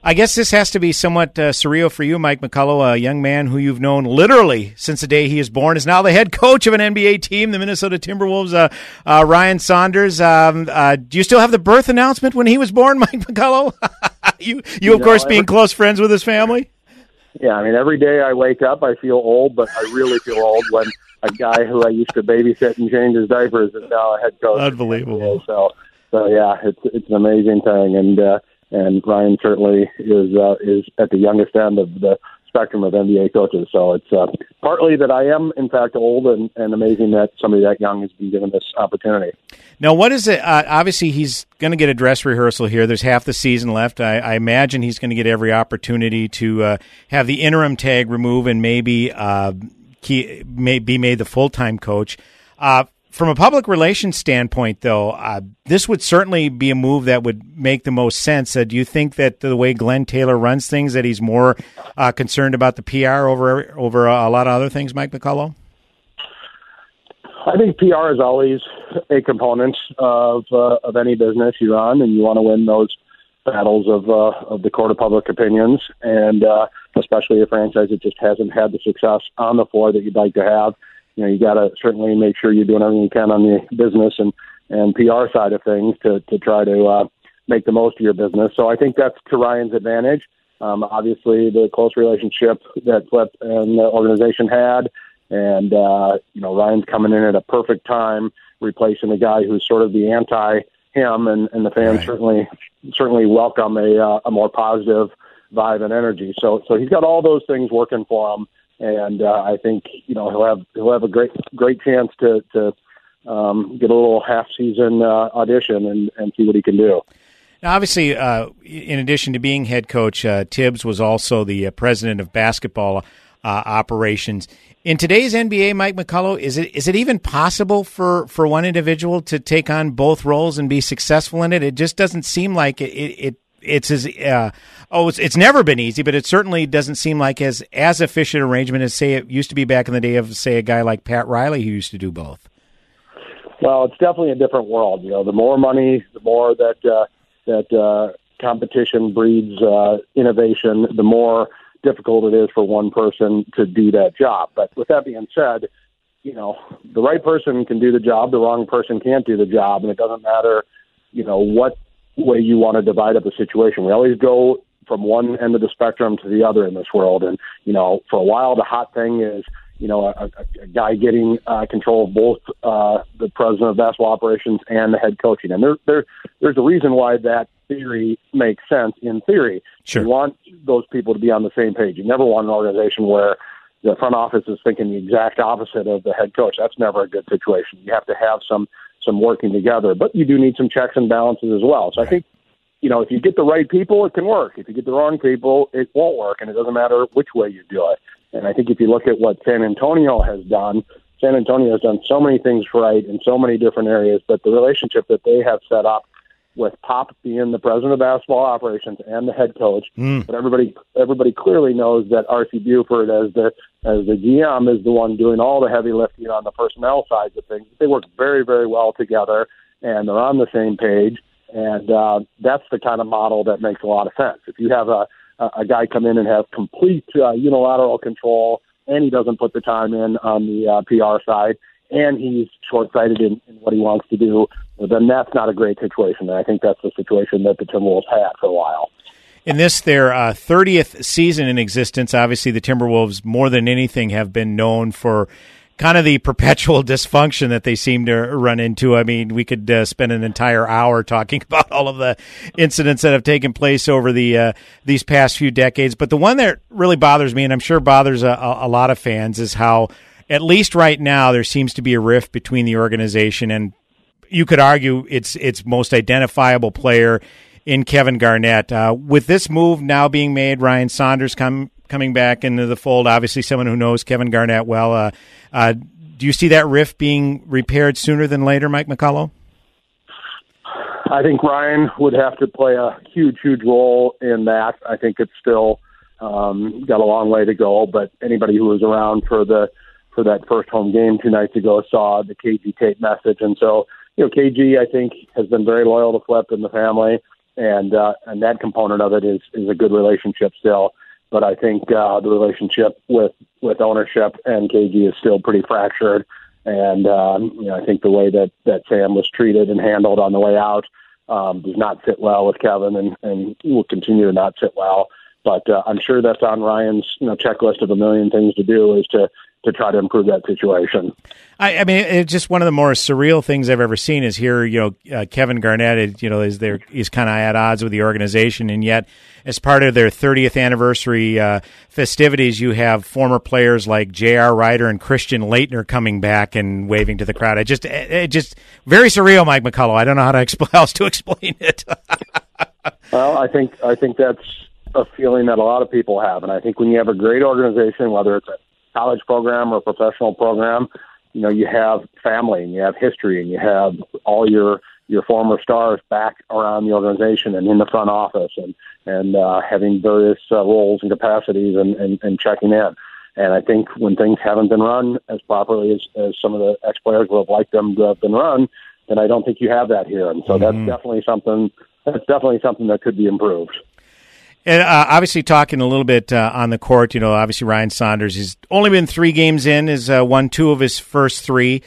I guess this has to be somewhat uh, surreal for you, Mike McCollow, a young man who you've known literally since the day he is born, is now the head coach of an NBA team, the Minnesota Timberwolves. Uh, uh, Ryan Saunders, um, uh, do you still have the birth announcement when he was born, Mike McCollow? you, you, You of know, course, being close friends with his family. Yeah, I mean, every day I wake up, I feel old, but I really feel old when a guy who I used to babysit and change his diapers is now a head coach. Unbelievable. So, so yeah, it's it's an amazing thing, and uh, and Ryan certainly is uh, is at the youngest end of the spectrum of NBA coaches. So it's uh, partly that I am, in fact, old, and, and amazing that somebody that young has been given this opportunity. Now, what is it? Uh, obviously, he's going to get a dress rehearsal here. There's half the season left. I, I imagine he's going to get every opportunity to uh, have the interim tag removed and maybe uh, key, may be made the full time coach. Uh, from a public relations standpoint, though, uh, this would certainly be a move that would make the most sense. Uh, do you think that the way Glenn Taylor runs things, that he's more uh, concerned about the PR over over a lot of other things, Mike McCollow? I think PR is always a component of uh, of any business you run, and you want to win those battles of uh, of the court of public opinions, and uh, especially a franchise that just hasn't had the success on the floor that you'd like to have. You know, you got to certainly make sure you're doing everything you can on the business and and PR side of things to to try to uh, make the most of your business. So I think that's to Ryan's advantage. Um, obviously, the close relationship that Flip and the organization had, and uh, you know Ryan's coming in at a perfect time, replacing a guy who's sort of the anti him, and, and the fans certainly certainly welcome a uh, a more positive vibe and energy. So so he's got all those things working for him, and uh, I think you know he'll have he'll have a great great chance to to um, get a little half season uh, audition and, and see what he can do. Now, obviously, uh, in addition to being head coach, uh, Tibbs was also the uh, president of basketball uh, operations. In today's NBA, Mike McCollow, is it is it even possible for, for one individual to take on both roles and be successful in it? It just doesn't seem like it. it, it's as uh, oh, it's, it's never been easy, but it certainly doesn't seem like as as efficient arrangement as say it used to be back in the day of say a guy like Pat Riley who used to do both. Well, it's definitely a different world. You know, the more money, the more that uh, that uh, competition breeds uh, innovation, the more difficult it is for one person to do that job. But with that being said, you know, the right person can do the job, the wrong person can't do the job, and it doesn't matter, you know, what way you want to divide up a situation. We always go from one end of the spectrum to the other in this world, and you know, for a while the hot thing is you know, a, a, a guy getting uh, control of both uh, the president of basketball operations and the head coaching. And there, there, there's a reason why that theory makes sense in theory. Sure. You want those people to be on the same page. You never want an organization where the front office is thinking the exact opposite of the head coach. That's never a good situation. You have to have some some working together, but you do need some checks and balances as well. So I think you know, if you get the right people, it can work. If you get the wrong people, it won't work, and it doesn't matter which way you do it. And I think if you look at what San Antonio has done, San Antonio has done so many things right in so many different areas, but the relationship that they have set up with Pop being the president of basketball operations and the head coach, mm. but everybody everybody clearly knows that RC Buford as the as the GM is the one doing all the heavy lifting on the personnel side of things. They work very very well together, and they're on the same page. And uh, that's the kind of model that makes a lot of sense. If you have a a guy come in and have complete uh, unilateral control, and he doesn't put the time in on the uh, PR side, and he's short-sighted in, in what he wants to do, then that's not a great situation. And I think that's the situation that the Timberwolves had for a while. In this, their uh, 30th season in existence, obviously the Timberwolves, more than anything, have been known for kind of the perpetual dysfunction that they seem to run into. I mean, we could uh, spend an entire hour talking about all of the incidents that have taken place over the uh, these past few decades. But the one that really bothers me, and I'm sure bothers a, a lot of fans, is how, at least right now, there seems to be a rift between the organization and you could argue its its most identifiable player in Kevin Garnett. Uh, with this move now being made, Ryan Saunders come coming back into the fold. Obviously, someone who knows Kevin Garnett well. Uh, uh, do you see that rift being repaired sooner than later, Mike McCollow? I think Ryan would have to play a huge, huge role in that. I think it's still um, got a long way to go, but anybody who was around for the for that first home game two nights ago saw the KG tape message, and so you know KG I think has been very loyal to Flip and the family, and uh, and that component of it is is a good relationship still but I think uh, the relationship with with ownership and KG is still pretty fractured. And um, you know, I think the way that that Sam was treated and handled on the way out um, does not sit well with Kevin, and and will continue to not sit well. But uh, I'm sure that's on Ryan's you know checklist of a million things to do is to to try to improve that situation. I, I mean, it's just one of the more surreal things I've ever seen is here. You know, uh, Kevin Garnett, you know, is there he's kind of at odds with the organization, and yet as part of their 30th anniversary uh, festivities, you have former players like J.R. Rider and Christian Laettner coming back and waving to the crowd. I just, it, it just very surreal, Mike McCollow. I don't know how to explain else to explain it. well, I think I think that's a feeling that a lot of people have, and I think when you have a great organization, whether it's a college program or professional program, you know, you have family and you have history and you have all your your former stars back around the organization and in the front office and and uh, having various uh, roles and capacities and, and, and checking in. And I think when things haven't been run as properly as, as some of the ex players would have liked them to have been run, then I don't think you have that here. And so mm-hmm. that's definitely something that's definitely something that could be improved. And uh, obviously, talking a little bit uh, on the court, you know, obviously Ryan Saunders has only been three games in, has uh, won two of his first three.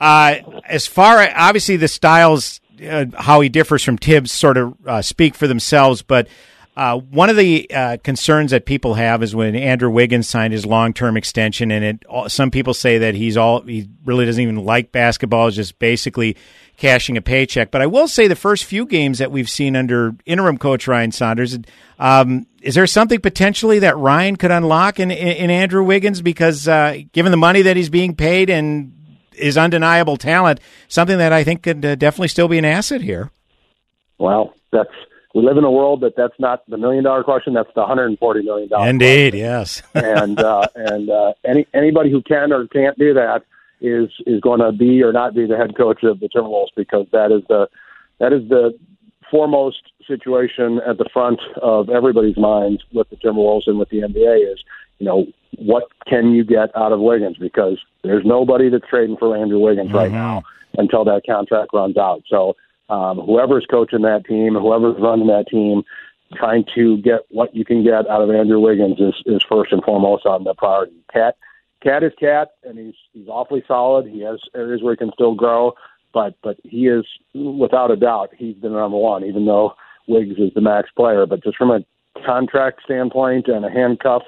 Uh, as far obviously the styles, uh, how he differs from Tibbs, sort of uh, speak for themselves. But one of the concerns that people have is when Andrew Wiggins signed his long-term extension, and it, some people say that he's all he really doesn't even like basketball, just basically cashing a paycheck. But I will say the first few games that we've seen under interim coach Ryan Saunders, um, is there something potentially that Ryan could unlock in, in, in Andrew Wiggins? Because uh, given the money that he's being paid and his undeniable talent, something that I think could uh, definitely still be an asset here. Well, that's we live in a world that that's not the million dollar question. That's the hundred and forty million dollar. Indeed, yes. and uh, and uh, any anybody who can or can't do that is is going to be or not be the head coach of the Timberwolves because that is the that is the foremost situation at the front of everybody's minds with the Timberwolves and with the NBA is you know what can you get out of Wiggins because there's nobody that's trading for Andrew Wiggins mm-hmm. right now until that contract runs out. So um, whoever's coaching that team, whoever's running that team, trying to get what you can get out of Andrew Wiggins is, is first and foremost on the priority. Cat, Cat is Cat, and he's he's awfully solid. He has areas where he can still grow, but but he is without a doubt he's the number one. Even though Wiggs is the max player, but just from a contract standpoint and a handcuff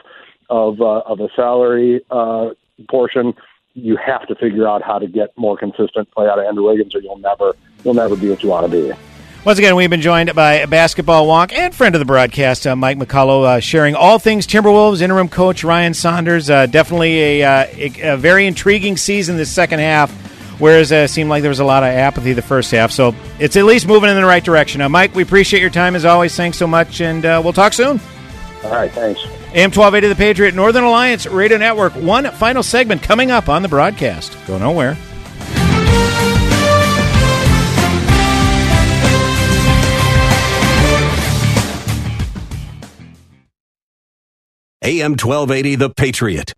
of uh, of a salary uh, portion, you have to figure out how to get more consistent play out of Andrew Wiggins, or you'll never you'll never be what you want to be. Once again, we've been joined by basketball walk and friend of the broadcast, uh, Mike McCollow, uh, sharing all things Timberwolves. Interim coach Ryan Saunders. Uh, definitely a, uh, a, a, very intriguing season this second half, whereas uh, it seemed like there was a lot of apathy the first half. So it's at least moving in the right direction. Now, Mike, we appreciate your time as always. Thanks so much, and uh, we'll talk soon. All right, thanks. AM 1280 The Patriot, Northern Alliance Radio Network. One final segment coming up on the broadcast. Go nowhere. AM 1280 The Patriot.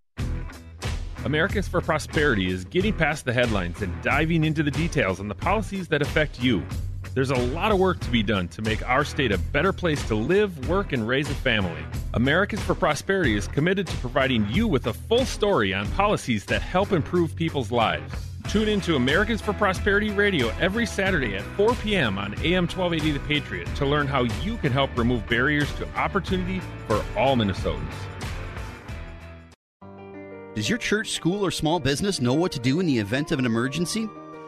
Americans for Prosperity is getting past the headlines and diving into the details on the policies that affect you. There's a lot of work to be done to make our state a better place to live, work, and raise a family. Americans for Prosperity is committed to providing you with a full story on policies that help improve people's lives. Tune in to Americans for Prosperity Radio every Saturday at 4 p.m. on AM 1280 The Patriot to learn how you can help remove barriers to opportunity for all Minnesotans. Does your church, school, or small business know what to do in the event of an emergency?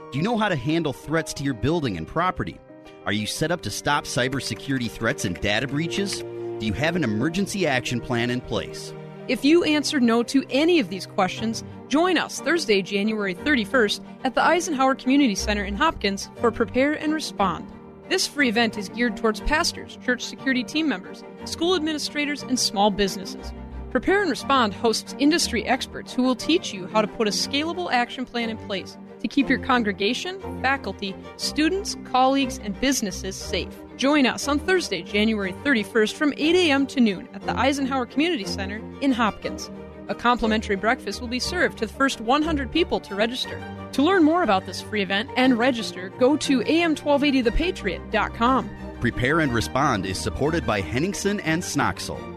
Do you know how to handle threats to your building and property? Are you set up to stop cybersecurity threats and data breaches? Do you have an emergency action plan in place? If you answered no to any of these questions, join us Thursday, January 31st at the Eisenhower Community Center in Hopkins for Prepare and Respond. This free event is geared towards pastors, church security team members, school administrators, and small businesses. Prepare and Respond hosts industry experts who will teach you how to put a scalable action plan in place to keep your congregation, faculty, students, colleagues, and businesses safe. Join us on Thursday, January 31st from 8 a.m. to noon at the Eisenhower Community Center in Hopkins. A complimentary breakfast will be served to the first 100 people to register. To learn more about this free event and register, go to am1280thepatriot.com. Prepare and Respond is supported by Henningson and Snoxell.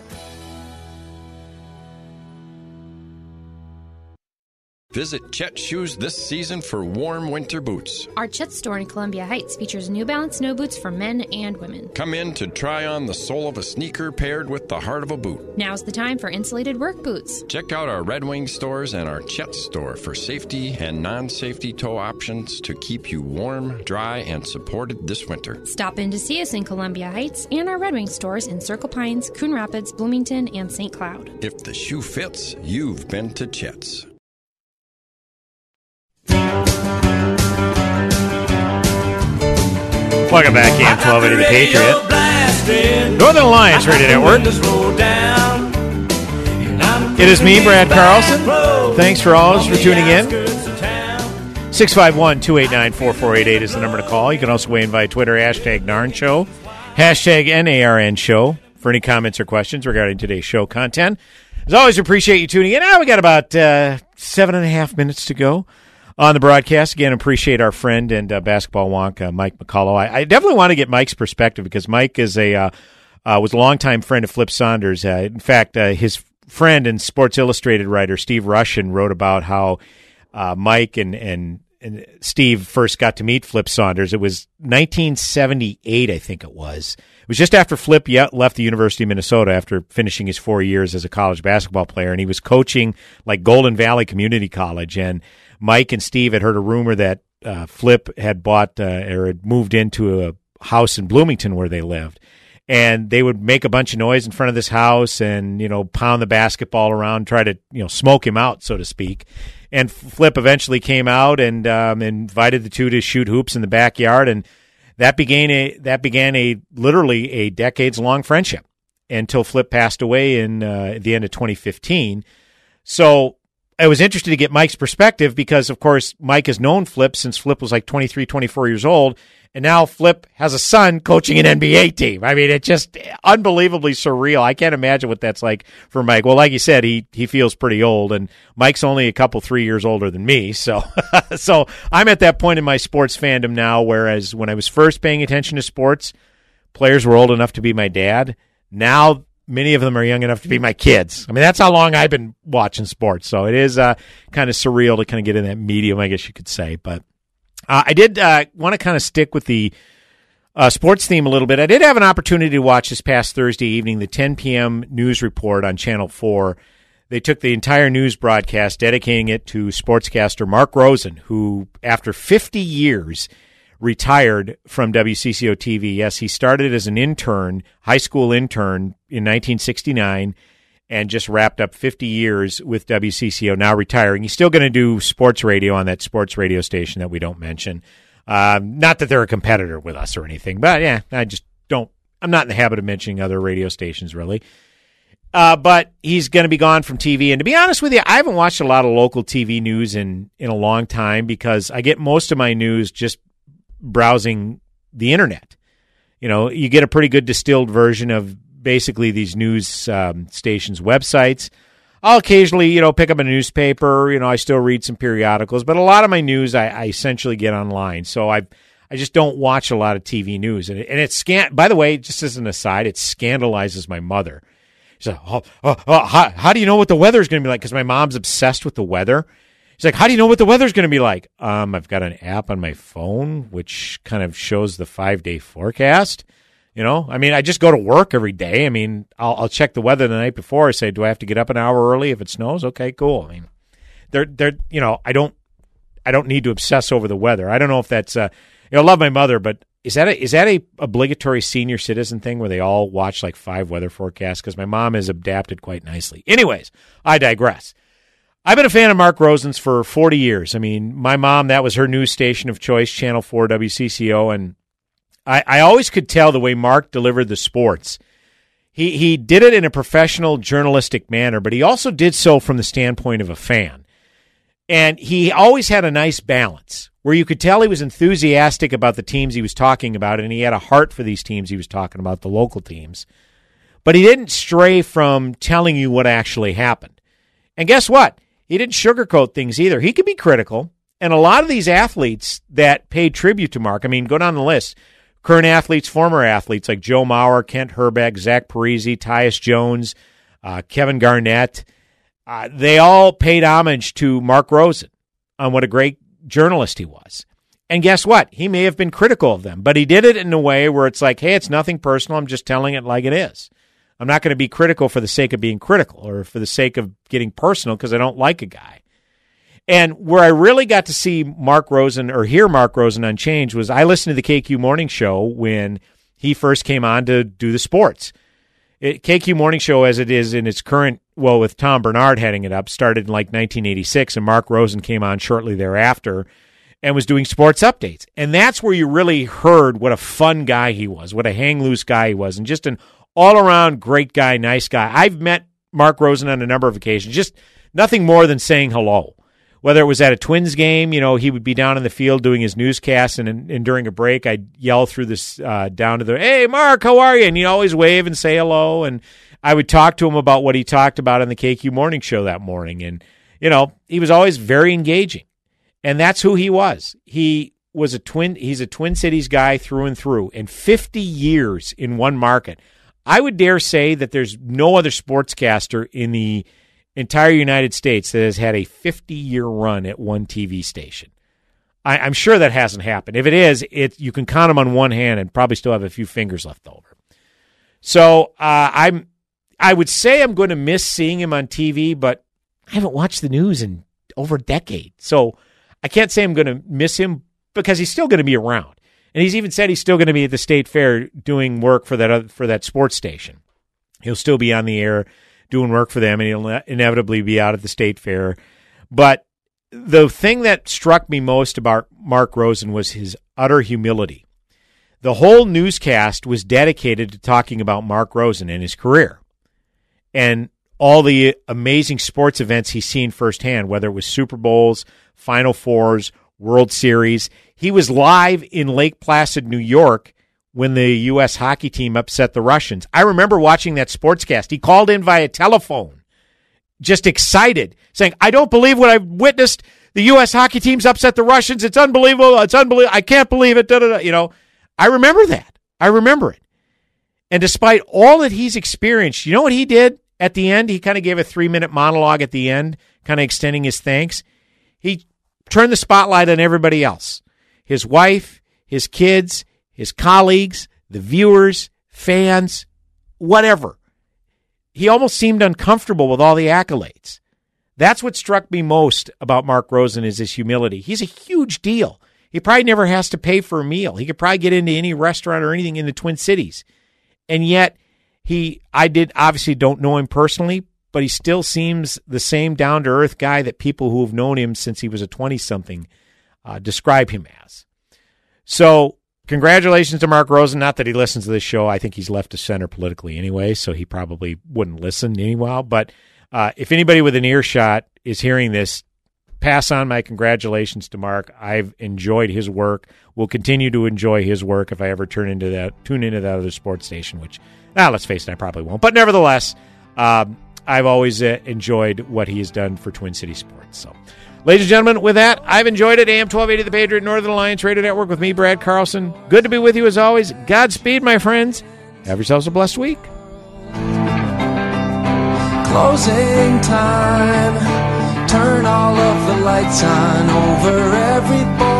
Visit Chet Shoes this season for warm winter boots. Our Chet store in Columbia Heights features New Balance snow boots for men and women. Come in to try on the sole of a sneaker paired with the heart of a boot. Now's the time for insulated work boots. Check out our Red Wing stores and our Chet store for safety and non safety toe options to keep you warm, dry, and supported this winter. Stop in to see us in Columbia Heights and our Red Wing stores in Circle Pines, Coon Rapids, Bloomington, and St. Cloud. If the shoe fits, you've been to Chet's. Welcome back, AM 1280 The Patriot. Northern Alliance Radio Network. It is me, Brad Carlson. Thanks for all for tuning in. 651 289 4488 is the number to call. You can also weigh in via Twitter, hashtag NARN Show, hashtag NARN Show for any comments or questions regarding today's show content. As always, appreciate you tuning in. Now we got about uh, seven and a half minutes to go on the broadcast. Again, appreciate our friend and uh, basketball wonk, uh, Mike McCollow. I, I, definitely want to get Mike's perspective because Mike is a uh, uh, was a longtime friend of Flip Saunders. Uh, in fact, his friend and Sports Illustrated writer Steve Rushin wrote about how Mike and and and Steve first got to meet Flip Saunders. It was 1978, I think it was. It was just after Flip left the University of Minnesota after finishing his four years as a college basketball player, and he was coaching like Golden Valley Community College. And Mike and Steve had heard a rumor that uh, Flip had bought uh, or had moved into a house in Bloomington where they lived. And they would make a bunch of noise in front of this house and, you know, pound the basketball around, try to, you know, smoke him out, so to speak. And Flip eventually came out and um, invited the two to shoot hoops in the backyard, and that began a that began a literally a decades long friendship until Flip passed away in uh, the end of 2015. So I was interested to get Mike's perspective because, of course, Mike has known Flip since Flip was like 23, 24 years old, and now Flip has a son coaching an NBA team. I mean, it's just unbelievably surreal. I can't imagine what that's like for Mike. Well, like you said, he he feels pretty old, and Mike's only a couple three years older than me. So, so I'm at that point in my sports fandom now. Whereas when I was first paying attention to sports, players were old enough to be my dad. Now many of them are young enough to be my kids. I mean, that's how long I've been watching sports. So it is uh, kind of surreal to kind of get in that medium, I guess you could say. But uh, I did uh, want to kind of stick with the uh, sports theme a little bit. I did have an opportunity to watch this past Thursday evening the 10 p.m. news report on Channel 4. They took the entire news broadcast, dedicating it to sportscaster Mark Rosen, who, after 50 years, retired from WCCO TV. Yes, he started as an intern, high school intern in 1969 and just wrapped up 50 years with WCCO, now retiring. He's still going to do sports radio on that sports radio station that we don't mention. Um, not that they're a competitor with us or anything, but yeah, I just don't, I'm not in the habit of mentioning other radio stations really. Uh, but he's going to be gone from TV. And to be honest with you, I haven't watched a lot of local TV news in, in a long time because I get most of my news just browsing the internet. You know, you get a pretty good distilled version of basically these news um, stations' websites. I'll occasionally, you know, pick up a newspaper. You know, I still read some periodicals, but a lot of my news I, I essentially get online. So I, I just don't watch a lot of TV news, and and it's scan. By the way, just as an aside, it scandalizes my mother. She's like, oh, oh, oh how, how do you know what the weather is going to be like? Because my mom's obsessed with the weather. She's like, how do you know what the weather's going to be like? Um, I've got an app on my phone which kind of shows the five day forecast. You know, I mean, I just go to work every day. I mean, I'll, I'll check the weather the night before. I say, do I have to get up an hour early if it snows? Okay, cool. I mean, they're they're you know, I don't I don't need to obsess over the weather. I don't know if that's uh, you know, I love my mother, but is that a, is that a obligatory senior citizen thing where they all watch like five weather forecasts? Because my mom has adapted quite nicely. Anyways, I digress. I've been a fan of Mark Rosen's for 40 years. I mean, my mom, that was her news station of choice, Channel 4 WCCO, and I, I always could tell the way Mark delivered the sports. He he did it in a professional journalistic manner, but he also did so from the standpoint of a fan. And he always had a nice balance where you could tell he was enthusiastic about the teams he was talking about and he had a heart for these teams he was talking about, the local teams. But he didn't stray from telling you what actually happened. And guess what? He didn't sugarcoat things either. He could be critical. And a lot of these athletes that paid tribute to Mark, I mean, go down the list current athletes, former athletes like Joe Mauer, Kent Hrbek, Zach Parise, Tyus Jones, uh, Kevin Garnett, uh, they all paid homage to Mark Rosen on what a great journalist he was. And guess what? He may have been critical of them, but he did it in a way where it's like, hey, it's nothing personal. I'm just telling it like it is. I'm not going to be critical for the sake of being critical or for the sake of getting personal because I don't like a guy. And where I really got to see Mark Rosen or hear Mark Rosen Unchanged was I listened to the KQ Morning Show when he first came on to do the sports. It, KQ Morning Show, as it is in its current, well, with Tom Bernard heading it up, started in like 1986, and Mark Rosen came on shortly thereafter and was doing sports updates. And that's where you really heard what a fun guy he was, what a hang loose guy he was, and just an all around great guy, nice guy. I've met Mark Rosen on a number of occasions, just nothing more than saying hello whether it was at a Twins game, you know, he would be down in the field doing his newscast, and, and during a break, I'd yell through this uh, down to the, "Hey, Mark, how are you?" And he'd always wave and say hello. And I would talk to him about what he talked about on the KQ Morning Show that morning, and you know, he was always very engaging, and that's who he was. He was a twin. He's a Twin Cities guy through and through, and 50 years in one market. I would dare say that there's no other sportscaster in the entire United States that has had a 50 year run at one TV station. I, am sure that hasn't happened. If it is, it you can count them on one hand and probably still have a few fingers left over. So uh, I'm, I would say I'm going to miss seeing him on TV, but I haven't watched the news in over a decade, so I can't say I'm going to miss him because he's still going to be around. And he's even said he's still going to be at the state fair doing work for that for that sports station. He'll still be on the air doing work for them, and he'll inevitably be out at the state fair. But the thing that struck me most about Mark Rosen was his utter humility. The whole newscast was dedicated to talking about Mark Rosen and his career and all the amazing sports events he's seen firsthand, whether it was Super Bowls, Final Fours, World Series. He was live in Lake Placid, New York when the U.S. hockey team upset the Russians. I remember watching that sportscast. He called in via telephone, just excited, saying, I don't believe what I've witnessed. The U.S. hockey team's upset the Russians. It's unbelievable. It's unbelievable. I can't believe it. Da, da, da. You know, I remember that. I remember it. And despite all that he's experienced, you know what he did at the end? He kind of gave a three minute monologue at the end, kind of extending his thanks. He turned the spotlight on everybody else his wife, his kids, his colleagues, the viewers, fans, whatever. He almost seemed uncomfortable with all the accolades. That's what struck me most about Mark Rosen is his humility. He's a huge deal. He probably never has to pay for a meal. He could probably get into any restaurant or anything in the Twin Cities. And yet he I did obviously don't know him personally, but he still seems the same down to earth guy that people who have known him since he was a 20 something uh, describe him as. So, congratulations to Mark Rosen. Not that he listens to this show. I think he's left to center politically anyway, so he probably wouldn't listen anyway. But uh, if anybody with an earshot is hearing this, pass on my congratulations to Mark. I've enjoyed his work. Will continue to enjoy his work if I ever turn into that tune into that other sports station. Which, ah, let's face it, I probably won't. But nevertheless, um, I've always uh, enjoyed what he has done for Twin City sports. So. Ladies and gentlemen, with that, I've enjoyed it. AM 1280 The Patriot Northern Alliance Radio Network with me, Brad Carlson. Good to be with you as always. Godspeed, my friends. Have yourselves a blessed week. Closing time. Turn all of the lights on over every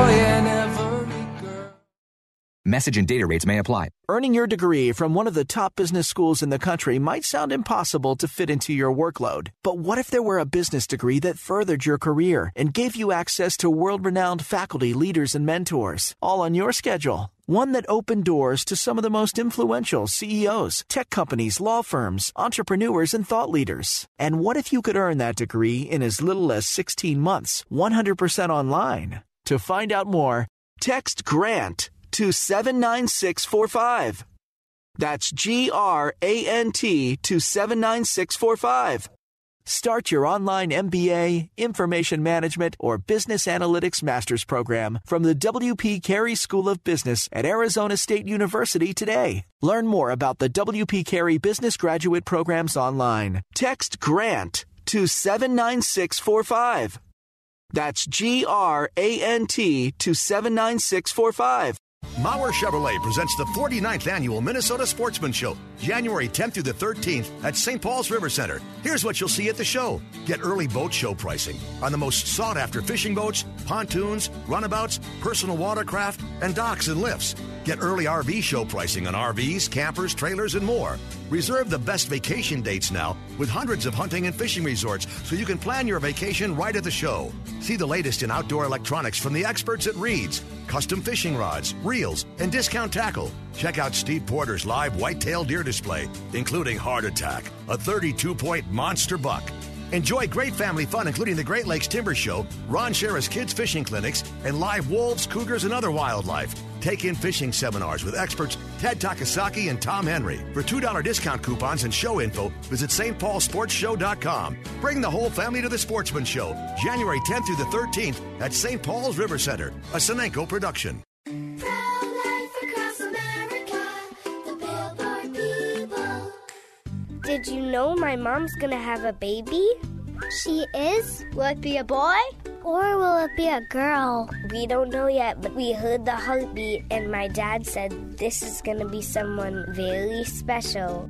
Message and data rates may apply. Earning your degree from one of the top business schools in the country might sound impossible to fit into your workload. But what if there were a business degree that furthered your career and gave you access to world renowned faculty, leaders, and mentors, all on your schedule? One that opened doors to some of the most influential CEOs, tech companies, law firms, entrepreneurs, and thought leaders. And what if you could earn that degree in as little as 16 months, 100% online? To find out more, text GRANT to 79645. That's G R A N T to 79645. Start your online MBA, information management, or business analytics master's program from the WP Carey School of Business at Arizona State University today. Learn more about the WP Carey Business Graduate Programs online. Text GRANT to 79645. That's G R A N T to 79645. Mauer Chevrolet presents the 49th annual Minnesota Sportsman Show, January 10th through the 13th at St. Paul's River Center. Here's what you'll see at the show. Get early boat show pricing on the most sought after fishing boats, pontoons, runabouts, personal watercraft, and docks and lifts. Get early RV show pricing on RVs, campers, trailers, and more. Reserve the best vacation dates now with hundreds of hunting and fishing resorts so you can plan your vacation right at the show. See the latest in outdoor electronics from the experts at Reed's, custom fishing rods, reels, and discount tackle. Check out Steve Porter's live whitetail deer display, including Heart Attack, a 32 point monster buck. Enjoy great family fun, including the Great Lakes Timber Show, Ron Schara's Kids Fishing Clinics, and live wolves, cougars, and other wildlife. Take in fishing seminars with experts Ted Takasaki and Tom Henry. For $2 discount coupons and show info, visit stpaulsportshow.com. Bring the whole family to the Sportsman Show, January 10th through the 13th at St. Paul's River Center, a Senenco production. Did you know my mom's gonna have a baby? She is? Will it be a boy? Or will it be a girl? We don't know yet, but we heard the heartbeat, and my dad said this is gonna be someone very special.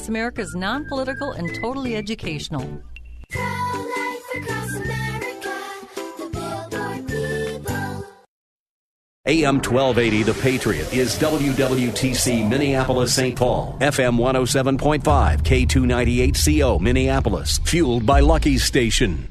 America is non political and totally educational. AM 1280 The Patriot is WWTC Minneapolis St. Paul, FM 107.5, K298CO Minneapolis, fueled by Lucky's Station.